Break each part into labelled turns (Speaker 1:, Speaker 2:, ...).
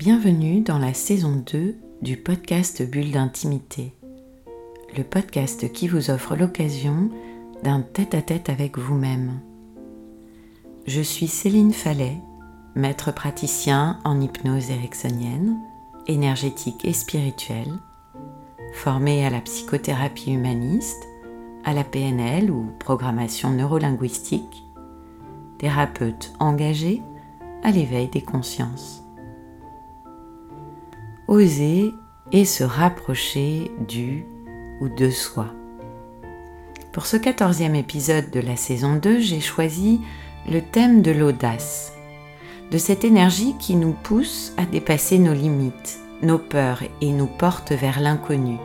Speaker 1: Bienvenue dans la saison 2 du podcast Bulle d'intimité, le podcast qui vous offre l'occasion d'un tête-à-tête avec vous-même. Je suis Céline Fallet, maître praticien en hypnose ericksonienne, énergétique et spirituelle, formée à la psychothérapie humaniste, à la PNL ou programmation neurolinguistique, thérapeute engagée à l'éveil des consciences. Oser et se rapprocher du ou de soi. Pour ce quatorzième épisode de la saison 2, j'ai choisi le thème de l'audace, de cette énergie qui nous pousse à dépasser nos limites, nos peurs et nous porte vers l'inconnu.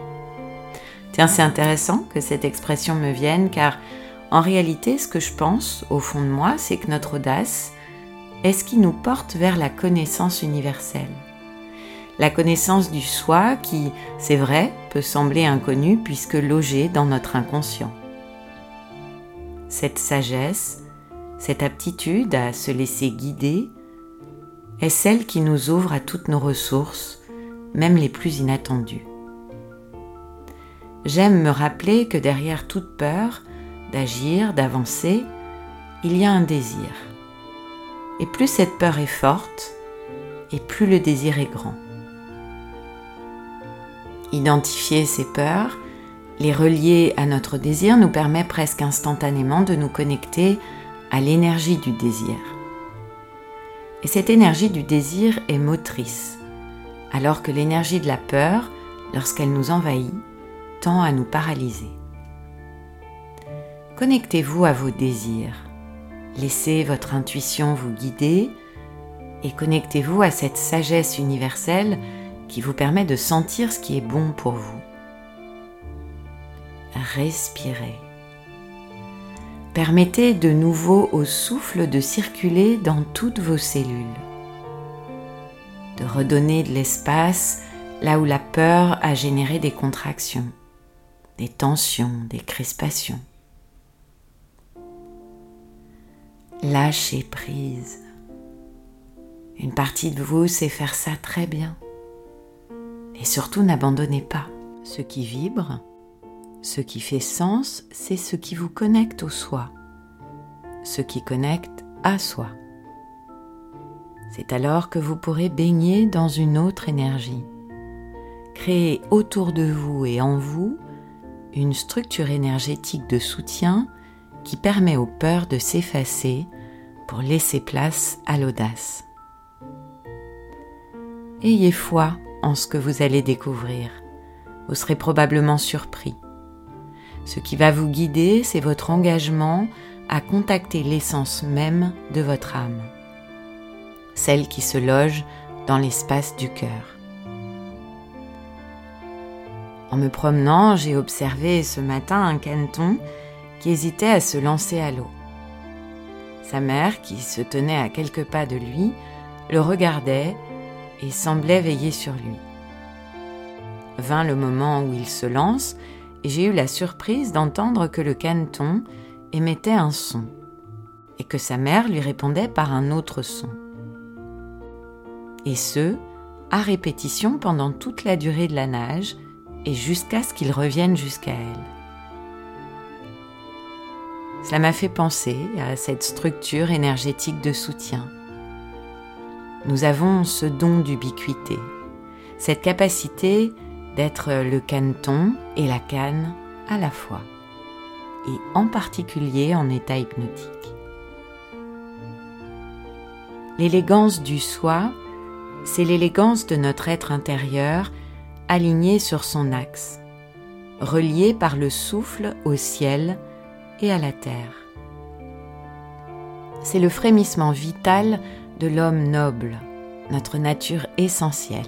Speaker 1: Tiens, c'est intéressant que cette expression me vienne car en réalité, ce que je pense au fond de moi, c'est que notre audace est ce qui nous porte vers la connaissance universelle. La connaissance du soi qui, c'est vrai, peut sembler inconnue puisque logée dans notre inconscient. Cette sagesse, cette aptitude à se laisser guider, est celle qui nous ouvre à toutes nos ressources, même les plus inattendues. J'aime me rappeler que derrière toute peur d'agir, d'avancer, il y a un désir. Et plus cette peur est forte, et plus le désir est grand. Identifier ces peurs, les relier à notre désir nous permet presque instantanément de nous connecter à l'énergie du désir. Et cette énergie du désir est motrice, alors que l'énergie de la peur, lorsqu'elle nous envahit, tend à nous paralyser. Connectez-vous à vos désirs, laissez votre intuition vous guider et connectez-vous à cette sagesse universelle qui vous permet de sentir ce qui est bon pour vous. Respirez. Permettez de nouveau au souffle de circuler dans toutes vos cellules, de redonner de l'espace là où la peur a généré des contractions, des tensions, des crispations. Lâchez prise. Une partie de vous sait faire ça très bien. Et surtout n'abandonnez pas. Ce qui vibre, ce qui fait sens, c'est ce qui vous connecte au soi, ce qui connecte à soi. C'est alors que vous pourrez baigner dans une autre énergie, créer autour de vous et en vous une structure énergétique de soutien qui permet aux peurs de s'effacer pour laisser place à l'audace. Ayez foi ce que vous allez découvrir. Vous serez probablement surpris. Ce qui va vous guider, c'est votre engagement à contacter l'essence même de votre âme, celle qui se loge dans l'espace du cœur. En me promenant, j'ai observé ce matin un caneton qui hésitait à se lancer à l'eau. Sa mère, qui se tenait à quelques pas de lui, le regardait et semblait veiller sur lui. Vint le moment où il se lance et j'ai eu la surprise d'entendre que le caneton émettait un son et que sa mère lui répondait par un autre son. Et ce, à répétition pendant toute la durée de la nage et jusqu'à ce qu'il revienne jusqu'à elle. Cela m'a fait penser à cette structure énergétique de soutien. Nous avons ce don d'ubiquité, cette capacité d'être le caneton et la canne à la fois, et en particulier en état hypnotique. L'élégance du soi, c'est l'élégance de notre être intérieur aligné sur son axe, relié par le souffle au ciel et à la terre. C'est le frémissement vital de l'homme noble, notre nature essentielle.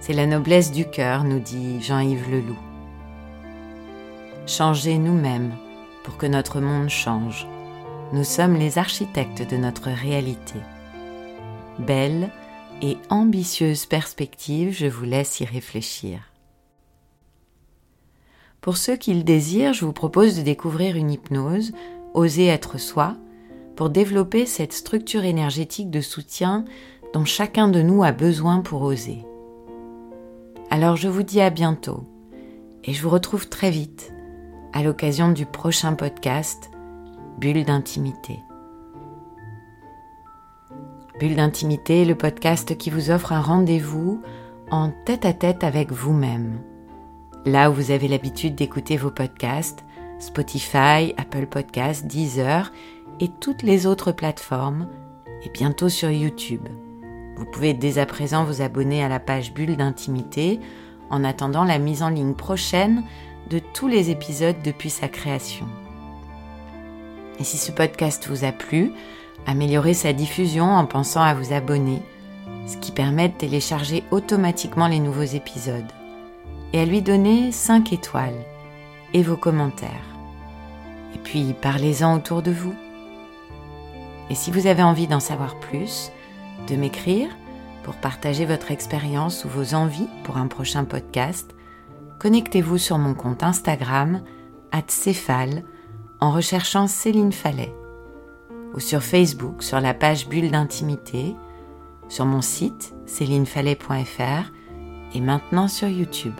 Speaker 1: C'est la noblesse du cœur, nous dit Jean-Yves Leloup. Changez nous-mêmes pour que notre monde change. Nous sommes les architectes de notre réalité. Belle et ambitieuse perspective, je vous laisse y réfléchir. Pour ceux qui le désirent, je vous propose de découvrir une hypnose, Oser être soi, pour développer cette structure énergétique de soutien dont chacun de nous a besoin pour oser. Alors je vous dis à bientôt et je vous retrouve très vite à l'occasion du prochain podcast Bulle d'intimité. Bulle d'intimité, le podcast qui vous offre un rendez-vous en tête-à-tête avec vous-même. Là où vous avez l'habitude d'écouter vos podcasts, Spotify, Apple Podcasts, Deezer et toutes les autres plateformes, et bientôt sur YouTube. Vous pouvez dès à présent vous abonner à la page Bulle d'intimité en attendant la mise en ligne prochaine de tous les épisodes depuis sa création. Et si ce podcast vous a plu, améliorez sa diffusion en pensant à vous abonner, ce qui permet de télécharger automatiquement les nouveaux épisodes, et à lui donner 5 étoiles et vos commentaires. Et puis parlez-en autour de vous. Et si vous avez envie d'en savoir plus, de m'écrire pour partager votre expérience ou vos envies pour un prochain podcast, connectez-vous sur mon compte Instagram, @céphale, en recherchant Céline Fallet, ou sur Facebook sur la page Bulle d'intimité, sur mon site célinefallet.fr et maintenant sur YouTube.